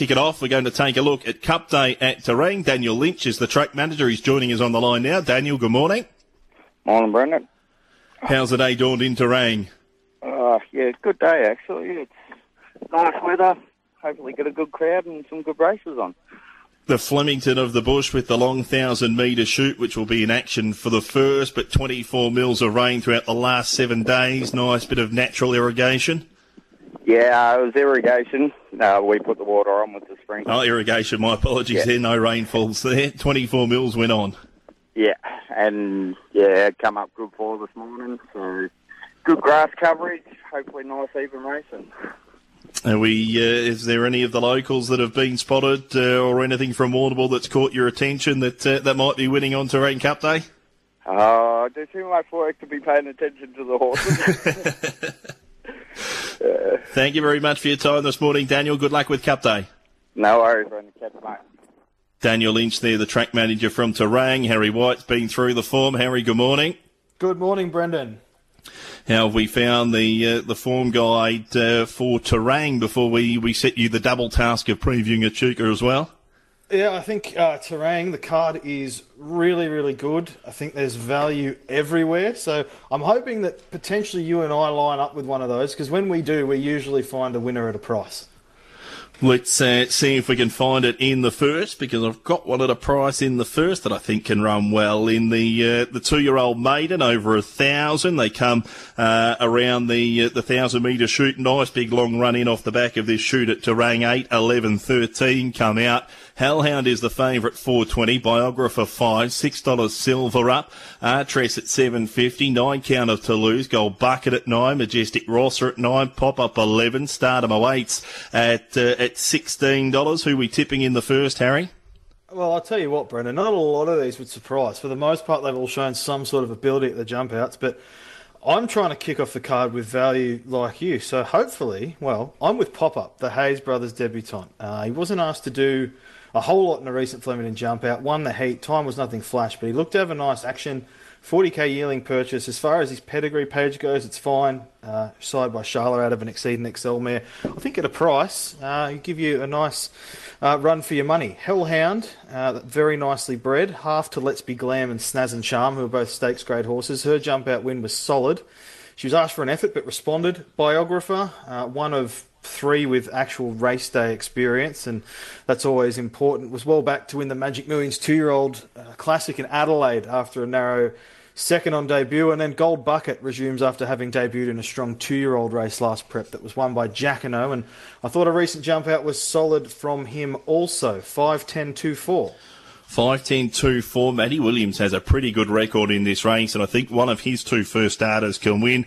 kick it off, we're going to take a look at Cup Day at Terang. Daniel Lynch is the track manager. He's joining us on the line now. Daniel, good morning. Morning, Brendan. How's the day dawned in Terang? Uh, yeah, good day actually. It's nice weather. Hopefully, get a good crowd and some good races on. The Flemington of the Bush with the long thousand metre chute, which will be in action for the first, but 24 mils of rain throughout the last seven days. Nice bit of natural irrigation. Yeah, it was irrigation. Uh, we put the water on with the sprinkler. Oh, irrigation. My apologies Yeah. there. No rainfalls there. 24 mils went on. Yeah, and yeah, it come up good for this morning. So good grass coverage. Hopefully, nice even racing. Are we? Uh, is there any of the locals that have been spotted, uh, or anything from Warrnambool that's caught your attention that uh, that might be winning on Terang Cup Day? Uh, I do too much work to be paying attention to the horses. Thank you very much for your time this morning, Daniel. Good luck with Cup Day. no worries, Brendan. Catch you, mate. Daniel Lynch there, the track manager from Terang. Harry White's been through the form. Harry, good morning. Good morning, Brendan. How have we found the uh, the form guide uh, for Terang before we, we set you the double task of previewing Echuca as well? Yeah, I think uh, Terang, the card is really, really good. I think there's value everywhere. So I'm hoping that potentially you and I line up with one of those because when we do, we usually find a winner at a price. Let's uh, see if we can find it in the first because I've got one at a price in the first that I think can run well in the uh, the two year old maiden over a thousand. They come uh, around the uh, the thousand metre chute. Nice big long run in off the back of this chute at Terang 8, 11, 13 come out. Hellhound is the favourite 420. Biographer 5, $6 silver up. Artress at 750. 9 count of Toulouse. Gold Bucket at 9. Majestic Rosser at 9. Pop up 11. Stardom awaits at, uh, at $16. Who we tipping in the first, Harry? Well, I'll tell you what, Brendan, not a lot of these would surprise. For the most part, they've all shown some sort of ability at the jump outs, but I'm trying to kick off the card with value like you. So hopefully, well, I'm with Pop Up, the Hayes brothers debutant. Uh, he wasn't asked to do a whole lot in a recent Flemington jump out. Won the heat. Time was nothing flash, but he looked to have a nice action. 40k yearling purchase. As far as his pedigree page goes, it's fine. Uh, side by Charlotte out of an Exceed XL mare. I think at a price, uh, give you a nice uh, run for your money. Hellhound, uh, very nicely bred. Half to Let's Be Glam and Snaz and Charm, who are both stakes grade horses. Her jump out win was solid. She was asked for an effort but responded. Biographer, uh, one of three with actual race day experience, and that's always important. Was well back to win the Magic Millions two year old uh, classic in Adelaide after a narrow second on debut, and then Gold Bucket resumes after having debuted in a strong two year old race last prep that was won by Jackano. And I thought a recent jump out was solid from him also 5 10 2 4. 5 10 2 4. Matty Williams has a pretty good record in this race, and I think one of his two first starters can win.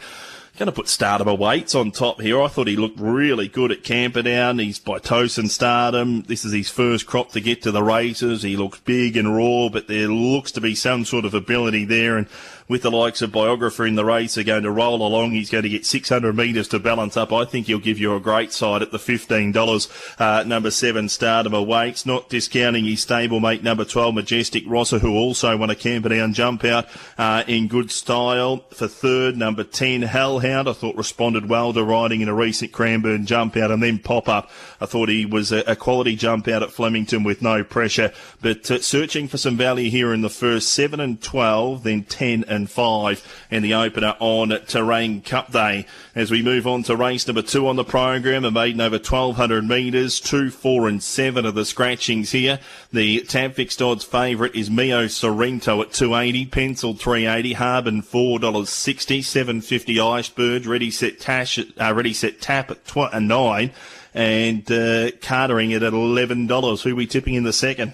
Going to put Stardom Awaits on top here. I thought he looked really good at Camperdown. He's by Tosen Stardom. This is his first crop to get to the races. He looks big and raw, but there looks to be some sort of ability there. And with the likes of Biographer in the race, are going to roll along. He's going to get 600 metres to balance up. I think he'll give you a great side at the $15. Uh, number seven, Stardom awaits, not discounting his stablemate number 12, Majestic Rosser, who also won a Camperdown jump out uh, in good style. For third, number 10, Hellhound, I thought responded well to riding in a recent Cranbourne jump out. And then Pop Up, I thought he was a, a quality jump out at Flemington with no pressure. But uh, searching for some value here in the first, 7 and 12, then 10 and 5 in the opener on Terang Cup Day. As we move on to race number two on the program, a maiden over 1200 metres, 2, 4 and 7 are the scratchings here. The tab fixed odds favourite is Mio Sorrento at 280, Pencil 380, Harbin $4.60, 750 Iceberg, ready set tash, uh, ready set tap at tw- uh, 9 and uh, Cartering at $11. Who are we tipping in the second?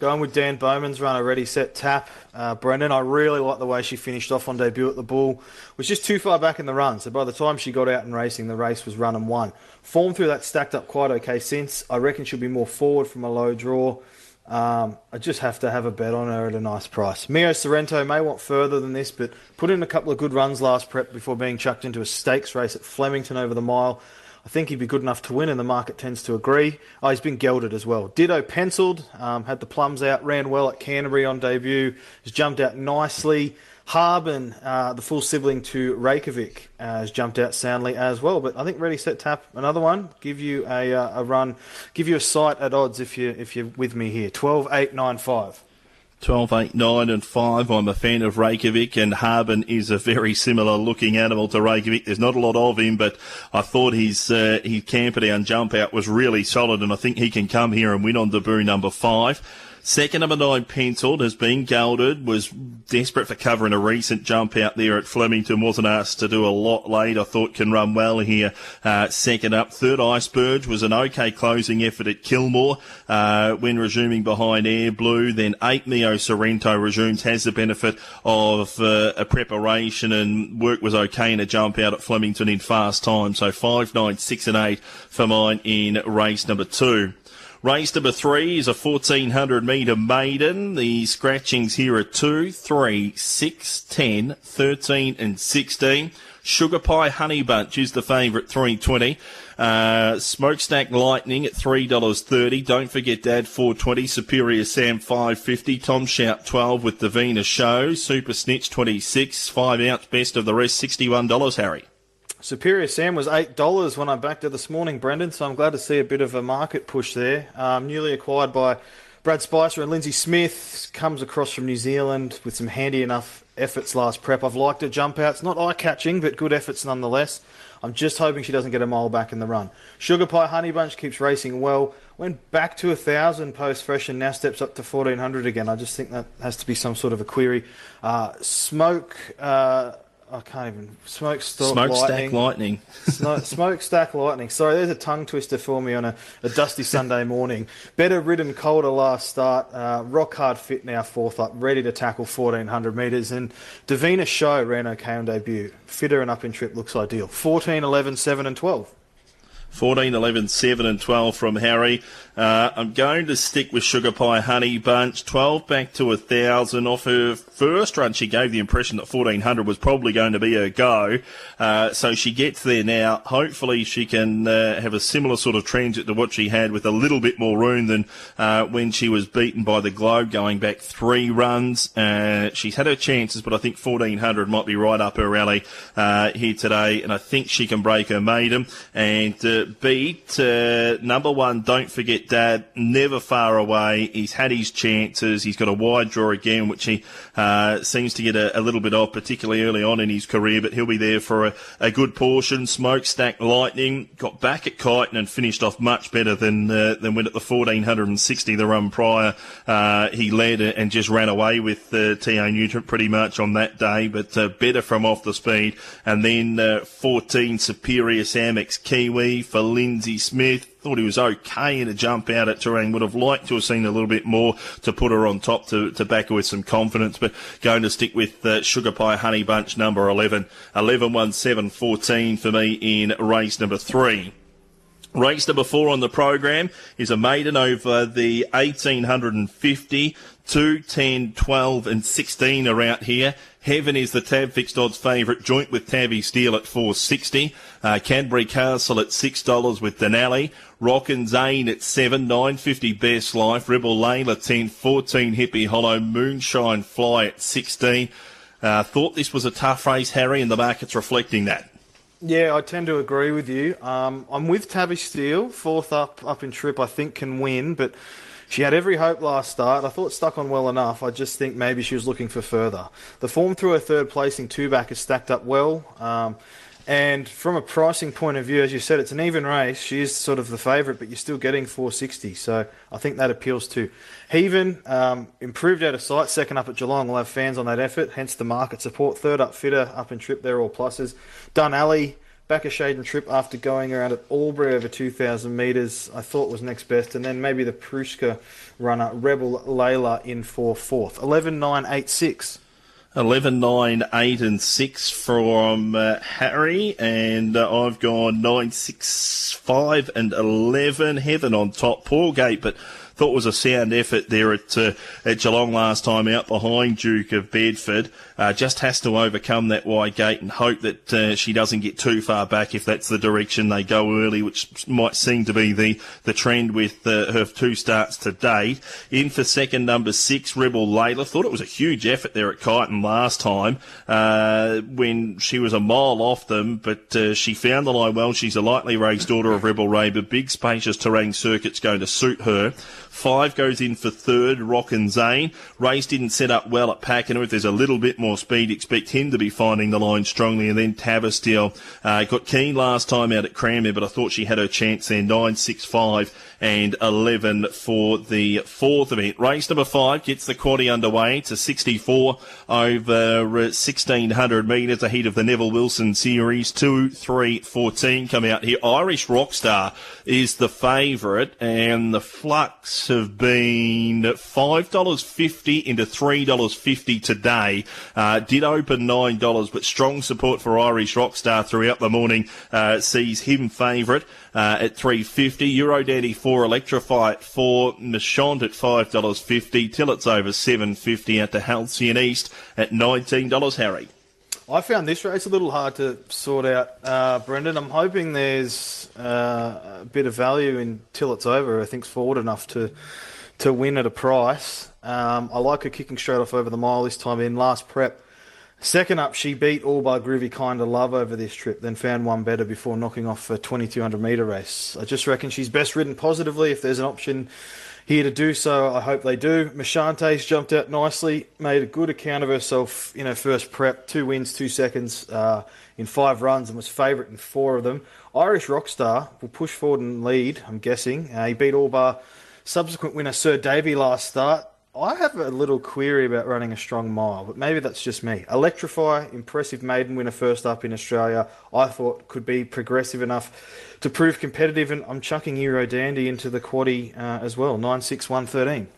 Going with Dan Bowman's run, a ready set tap. Uh, Brendan, I really like the way she finished off on debut at the Bull. Was just too far back in the run, so by the time she got out and racing, the race was run and won. Form through that stacked up quite okay since. I reckon she'll be more forward from a low draw. Um, I just have to have a bet on her at a nice price. Mio Sorrento may want further than this, but put in a couple of good runs last prep before being chucked into a stakes race at Flemington over the mile. Think he'd be good enough to win, and the market tends to agree. Oh, he's been gelded as well. Ditto penciled, um, had the plums out, ran well at Canterbury on debut, has jumped out nicely. Harbin, uh, the full sibling to Reykjavik, uh, has jumped out soundly as well. But I think Ready Set Tap, another one, give you a, uh, a run, give you a sight at odds if you if you're with me here. Twelve eight nine five. 12, 8, 9 and 5. I'm a fan of Reykjavik and Harbin is a very similar looking animal to Reykjavik. There's not a lot of him, but I thought his, uh, his Camperdown jump out was really solid and I think he can come here and win on debut number 5. Second number nine, Penciled, has been gelded, was desperate for cover in a recent jump out there at Flemington, wasn't asked to do a lot late. I thought can run well here. Uh, second up, third Iceberg was an okay closing effort at Kilmore, uh, when resuming behind Air Blue. Then eight, Mio Sorrento resumes, has the benefit of uh, a preparation and work was okay in a jump out at Flemington in fast time. So five, nine, six and eight for mine in race number two. Race number three is a 1400 metre maiden. The scratchings here are 2, 3, 6, 10, 13 and 16. Sugar Pie Honey Bunch is the favourite, 320. Uh, Smokestack Lightning at $3.30. Don't forget Dad, 420. Superior Sam, 550. Tom Shout, 12 with the Davina Show. Super Snitch, 26. 5 ounce best of the rest, $61, Harry. Superior Sam was eight dollars when I backed it this morning, Brendan. So I'm glad to see a bit of a market push there. Um, newly acquired by Brad Spicer and Lindsay Smith comes across from New Zealand with some handy enough efforts last prep. I've liked her jump outs, not eye catching, but good efforts nonetheless. I'm just hoping she doesn't get a mile back in the run. Sugar Pie Honey Bunch keeps racing well. Went back to a thousand post fresh and now steps up to 1400 again. I just think that has to be some sort of a query. Uh, smoke. Uh, I can't even smoke smokestack lightning. lightning. smokestack lightning. Sorry, there's a tongue twister for me on a, a dusty Sunday morning. Better ridden, colder last start. Uh, rock hard fit now, fourth up, ready to tackle 1400 metres. And Davina Show ran okay on debut. Fitter and up in trip looks ideal. 14, 11, 7, and 12. 14, 11, 7 and 12 from Harry. Uh, I'm going to stick with Sugar Pie Honey Bunch. 12 back to a 1,000. Off her first run, she gave the impression that 1,400 was probably going to be her go. Uh, so she gets there now. Hopefully she can uh, have a similar sort of transit to what she had with a little bit more room than uh, when she was beaten by the Globe going back three runs. Uh, she's had her chances, but I think 1,400 might be right up her alley uh, here today. And I think she can break her maiden and beat number one, don't forget Dad, never far away. He's had his chances. He's got a wide draw again, which he uh, seems to get a, a, little bit of, particularly early on in his career, but he'll be there for a, a good portion. Smokestack Lightning got back at Kyneton and finished off much better than uh, than when at the 1460 the run prior. Uh, he led and just ran away with uh, T.A. Newton pretty much on that day, but uh, better from off the speed. And then uh, 14 Superior Samex Kiwi for Lindsay Smith. Thought he was okay in a jump out at Terang. Would have liked to have seen a little bit more to put her on top to, to back her with some confidence, but going to stick with uh, Sugar Pie Honey Bunch number 11. 11 1 7 14 for me in race number three. Race number four on the program is a maiden over the 1850, 2, 10, 12 and 16 are out here. Heaven is the tab fixed odds favourite, joint with Tabby Steel at 460. Uh, Cadbury Castle at $6 with Denali. Rock and Zane at 7, 950 Best Life. Rebel Layla 10, 14 Hippie Hollow. Moonshine Fly at 16. Uh, thought this was a tough race, Harry, and the market's reflecting that. Yeah, I tend to agree with you. Um, I'm with Tabby Steel, fourth up up in trip. I think can win, but she had every hope last start. I thought stuck on well enough. I just think maybe she was looking for further. The form through her third placing two back is stacked up well. Um, and from a pricing point of view, as you said, it's an even race. She is sort of the favourite, but you're still getting 460. So I think that appeals to Heaven um, improved out of sight. Second up at Geelong. We'll have fans on that effort, hence the market support. Third up, Fitter up in trip. They're all pluses. Denali back a shade and trip after going around at Albury over 2,000 metres, I thought was next best. And then maybe the Pruska runner, Rebel Layla, in for fourth. 11 9 8 6. 11, 9, 8 and 6 from uh, Harry, and uh, I've gone 9, 6, 5 and 11. Heaven on top. Poor gate, but thought was a sound effort there at, uh, at Geelong last time out behind Duke of Bedford. Uh, just has to overcome that wide gate and hope that uh, she doesn't get too far back if that's the direction they go early, which might seem to be the, the trend with uh, her two starts to date. In for second, number six, Rebel Layla. Thought it was a huge effort there at Kyneton last time uh, when she was a mile off them, but uh, she found the line well. She's a lightly raised daughter of Rebel Ray, but big spacious Terang circuit's going to suit her. Five goes in for third, Rock and Zane. Race didn't set up well at Pakenham. If there's a little bit more speed, expect him to be finding the line strongly. And then Tavistool uh, got keen last time out at Cranmere, but I thought she had her chance there. Nine, six, five, and 11 for the fourth event. Race number five gets the quaddy underway to 64 over 1600 metres ahead of the Neville Wilson series. 2, 3, 14 come out here. Irish Rockstar is the favourite and the flux have been $5.50 into $3.50 today. Uh, did open $9, but strong support for Irish Rockstar throughout the morning uh, sees him favourite uh, at 350 Euro Dandy 4 Electrify at 4 Machant at $5.50 till it's over 750 at the Halcyon East at $19 Harry. I found this race a little hard to sort out, uh, Brendan. I'm hoping there's uh, a bit of value until it's over. I think's forward enough to to win at a price. Um, I like her kicking straight off over the mile this time in. Last prep, second up, she beat All By Groovy Kinda Love over this trip, then found one better before knocking off a 2200 metre race. I just reckon she's best ridden positively. If there's an option here to do so. I hope they do. Machante's jumped out nicely, made a good account of herself in her first prep. Two wins, two seconds uh, in five runs, and was favourite in four of them. Irish Rockstar will push forward and lead, I'm guessing. Uh, he beat all bar subsequent winner Sir Davy last start. I have a little query about running a strong mile, but maybe that's just me. Electrify, impressive maiden winner first up in Australia. I thought could be progressive enough to prove competitive, and I'm chucking Euro Dandy into the quaddy uh, as well. Nine six one thirteen.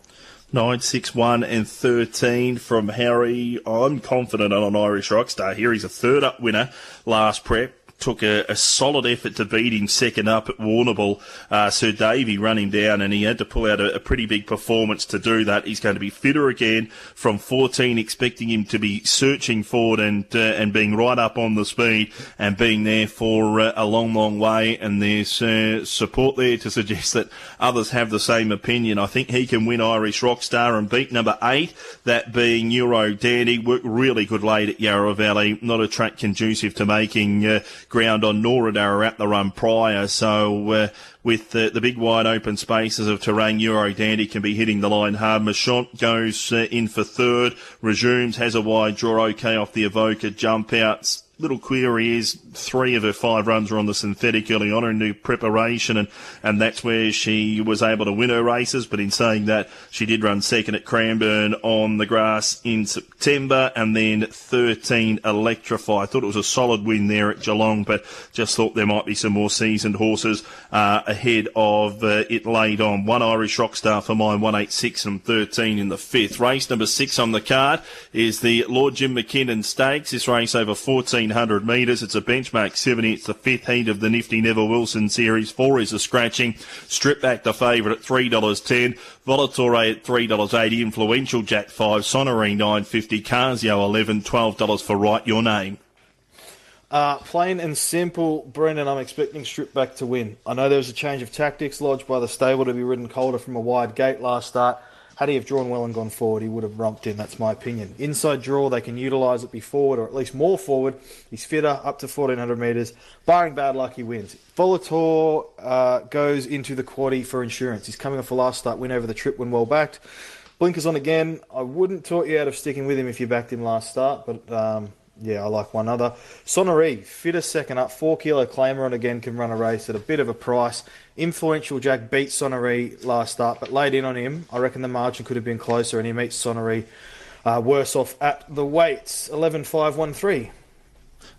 Nine six one and thirteen from Harry. I'm confident on an Irish Rockstar here. He's a third up winner last prep took a, a, solid effort to beat him second up at Warrnambool. Uh, Sir Davy run him down, and he had to pull out a, a, pretty big performance to do that. He's going to be fitter again from 14, expecting him to be searching forward and uh, and being right up on the speed and being there for uh, a long, long way. And there's uh, support there to suggest that others have the same opinion. I think he can win Irish Rockstar and beat number eight, that being Euro Dandy. Worked really good late at Yarra Valley. Not a track conducive to making uh, ground on Nooradara at the run prior. So uh, with the, the, big wide open spaces of Terang, Euro Dandy can be hitting the line hard. Machant goes uh, in for third, resumes, has a wide draw, okay off the Evoker jump outs little query is three of her five runs were on the synthetic early on in new preparation, and, and that's where she was able to win her races. But in saying that, she did run second at Cranbourne on the grass in September, and then 13 Electrify. I thought it was a solid win there at Geelong, but just thought there might be some more seasoned horses uh, ahead of uh, it laid on. One Irish Rockstar for mine, 186 and 13 in the fifth. Race number six on the card is the Lord Jim McKinnon Stakes. This race over 14 1,500 metres. It's a benchmark 70. It's the fifth heat of the nifty Neville Wilson series. Four is a scratching. Strip back the favourite at $3.10. Volatore at $3.80. Influential Jack 5. Sonnery 9.50. Carsio 11 $12 for Right Your Name. Uh, plain and simple, Brendan, I'm expecting Strip back to win. I know there was a change of tactics lodged by the stable to be ridden colder from a wide gate last start. Had he have drawn well and gone forward, he would have romped in. That's my opinion. Inside draw, they can utilise it be forward or at least more forward. He's fitter up to 1400 metres. Barring bad luck, he wins. Volator uh, goes into the quaddy for insurance. He's coming off a last start win over the trip when well backed. Blinkers on again. I wouldn't talk you out of sticking with him if you backed him last start, but um, yeah, I like one other. Sonnery, fitter second up, four kilo claimer and again, can run a race at a bit of a price. Influential Jack beat Sonnery last start, but laid in on him. I reckon the margin could have been closer, and he meets Sonnery uh, worse off at the weights. 11 5 1 3.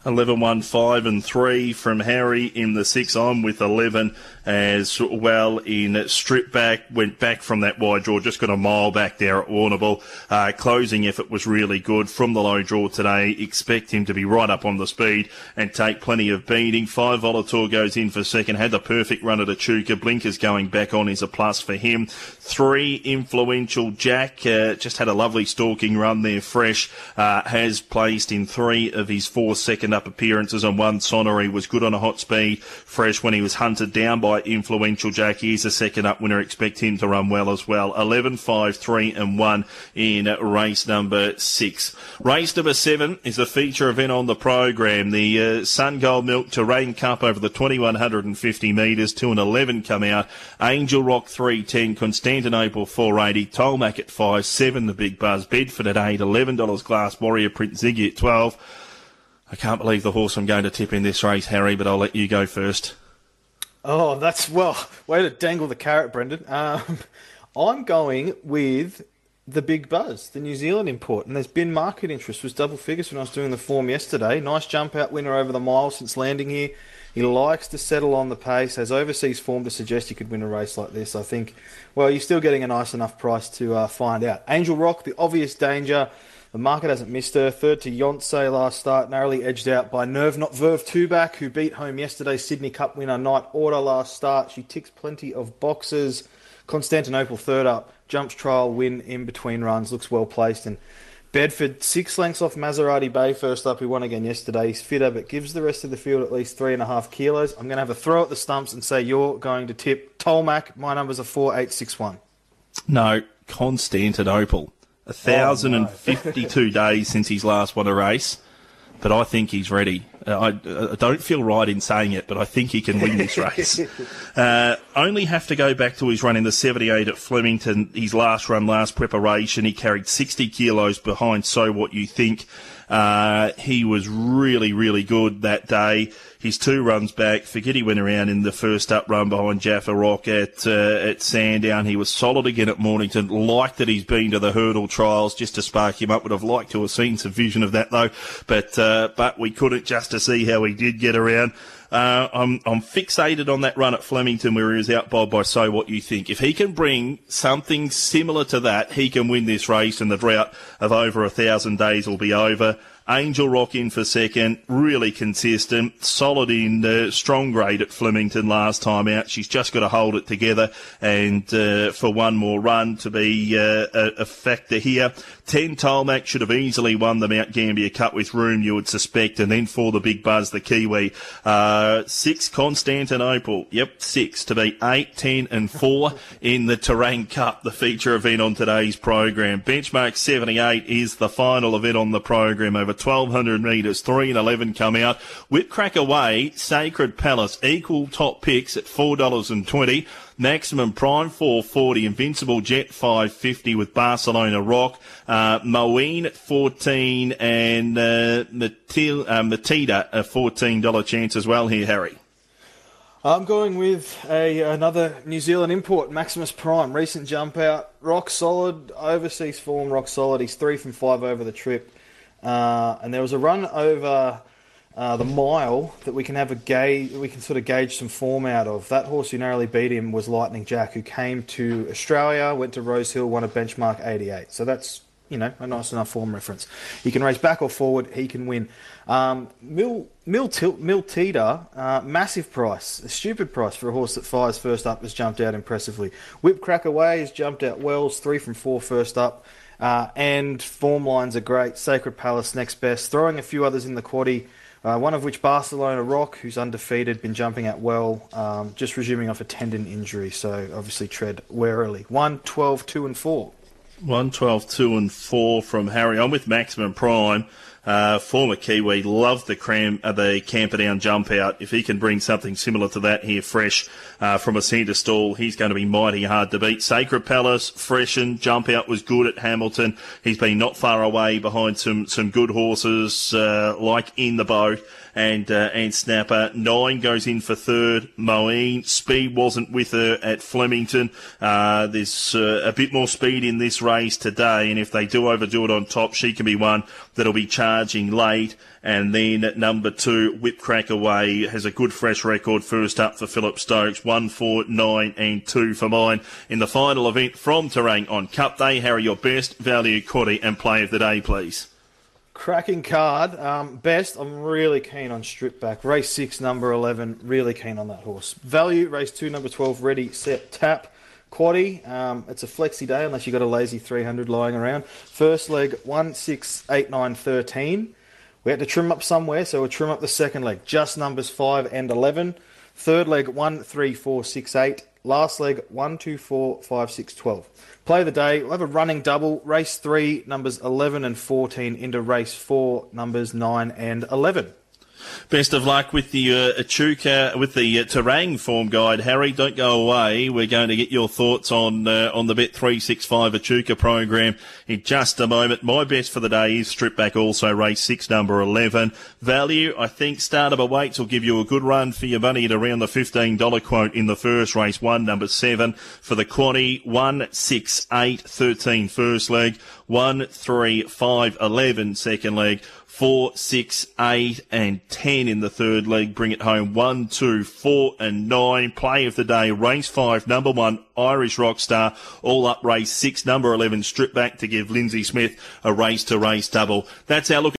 11 1 5 and 3 from Harry in the 6. I'm with 11 as well in strip back. Went back from that wide draw, just got a mile back there at Warrnambool. Uh, closing effort was really good from the low draw today. Expect him to be right up on the speed and take plenty of beating. Five Volator goes in for second. Had the perfect run at Echuca. Blinkers going back on is a plus for him. Three influential Jack uh, just had a lovely stalking run there. Fresh uh, has placed in three of his four second up appearances and one Sonnery was good on a hot speed. Fresh when he was hunted down by influential Jack. He's a second up winner. Expect him to run well as well. 11, 5, 3 and 1 in race number 6. Race number 7 is a feature event on the program. The uh, Sun Gold Milk Terang Cup over the 2150 metres. 2 and 11 come out. Angel Rock 310. Constantinople 480. Tolmac at 5. 7 the Big Buzz. Bedford at 8. $11 Glass Warrior Prince Ziggy at 12. I can't believe the horse I'm going to tip in this race, Harry, but I'll let you go first. Oh, that's well, way to dangle the carrot, Brendan. Um, I'm going with the Big Buzz, the New Zealand import, and there's been market interest. Was double figures when I was doing the form yesterday. Nice jump out winner over the mile since landing here. He likes to settle on the pace, has overseas form to suggest he could win a race like this. I think, well, you're still getting a nice enough price to uh, find out. Angel Rock, the obvious danger. The market hasn't missed her. Third to Yonsei last start, narrowly edged out by Nerve Not Verve Tubac, who beat home yesterday's Sydney Cup winner Night Order last start. She ticks plenty of boxes. Constantinople third up, jumps trial win in between runs, looks well placed. And Bedford six lengths off Maserati Bay first up, who won again yesterday. He's fitter, but gives the rest of the field at least three and a half kilos. I'm going to have a throw at the stumps and say you're going to tip Tolmac. My numbers are four eight six one. No, Constantinople. A thousand and fifty-two days since he's last won a race, but I think he's ready. Uh, I, I, don't feel right in saying it, but I think he can win this race. uh, only have to go back to his run in the 78 at Flemington, his last run, last preparation. He carried 60 kilos behind So What You Think. Uh, he was really, really good that day. His two runs back, forget he went around in the first up run behind Jaffa Rock at uh, at Sandown. He was solid again at Mornington. Like that he's been to the hurdle trials just to spark him up. Would have liked to have seen some vision of that though, but uh, but we couldn't just to see how he did get around. Uh, I'm, I'm fixated on that run at Flemington where he was outbowled by So What You Think. If he can bring something similar to that, he can win this race and the drought of over a thousand days will be over. Angel Rock in for second, really consistent, solid in uh, strong grade at Flemington last time out. She's just got to hold it together and uh, for one more run to be uh, a, a, factor here. 10 Tolmac should have easily won the Mount Gambier Cup with room, you would suspect. And then for the big buzz, the Kiwi. Uh, six Constantinople. Yep, six to be eight, ten, and four in the Terang Cup, the feature event on today's program. Benchmark 78 is the final event on the program over 1200 metres. Three and 11 come out. Whipcrack away, Sacred Palace, equal top picks at $4.20. Maximum Prime 440, Invincible Jet 550 with Barcelona Rock, uh, Moeen 14 and uh, Matil, uh, a $14 chance as well here, Harry. I'm going with a another New Zealand import, Maximus Prime. Recent jump out, rock solid, overseas form, rock solid. He's three from five over the trip. Uh, and there was a run over uh, the mile that we can have a gauge, we can sort of gauge some form out of. That horse who narrowly beat him was Lightning Jack, who came to Australia, went to Rosehill, won a benchmark 88. So that's you know a nice enough form reference. He can race back or forward, he can win. Um, Mil Mil, Til, Mil uh, massive price, a stupid price for a horse that fires first up has jumped out impressively. Whip Crack Away has jumped out Wells, three from four first up. Uh, and form lines are great. Sacred Palace next best. Throwing a few others in the quaddy. Uh, one of which Barcelona Rock, who's undefeated, been jumping out well, um, just resuming off a tendon injury, so obviously tread warily. 1, 12, 2 and 4. 1, 12, 2 and 4 from Harry. I'm with Maximum Prime. Uh, former Kiwi, loved the cram, uh, the Camperdown jump out. If he can bring something similar to that here, fresh uh, from a centre stall, he's going to be mighty hard to beat. Sacred Palace, freshen, jump out was good at Hamilton. He's been not far away behind some some good horses uh, like in the boat and uh, and Snapper. Nine goes in for third. Moeen. Speed wasn't with her at Flemington. Uh, there's uh, a bit more speed in this race today, and if they do overdo it on top, she can be one that'll be charging late. And then at number two, Whip Crack Away has a good fresh record first up for Philip Stokes. One, four, nine, and two for mine. In the final event from Terang on Cup Day, Harry, your best value, quaddy, and play of the day, please. Cracking card. Um, best, I'm really keen on Strip Back. Race 6, number 11, really keen on that horse. Value, race 2, number 12, ready, set, tap. Quaddy, um, it's a flexi day unless you've got a lazy 300 lying around. First leg, 1, 6, 8, 9, 13. We had to trim up somewhere, so we'll trim up the second leg. Just numbers 5 and 11. Third leg, 1, 3, 4, 6, 8. Last leg, 1, 2, 4, 5, 6, 12. Play of the day, we'll have a running double. Race 3, numbers 11 and 14 into race 4, numbers 9 and 11. Best of luck with the uh, Echuca, with the uh, Terang form guide, Harry. Don't go away. We're going to get your thoughts on uh, on the Bet three six five Echuca program in just a moment. My best for the day is strip back. Also race six number eleven value. I think start of a weights will give you a good run for your money at around the fifteen dollar quote in the first race. One number seven for the quaddy. One six eight thirteen first leg. One three five eleven second leg four, six, eight, and ten in the third leg. Bring it home. One, two, four, and nine. Play of the day. Race five, number one, Irish Rockstar. All up race six, number 11, strip back to give Lindsay Smith a race to race double. That's our look.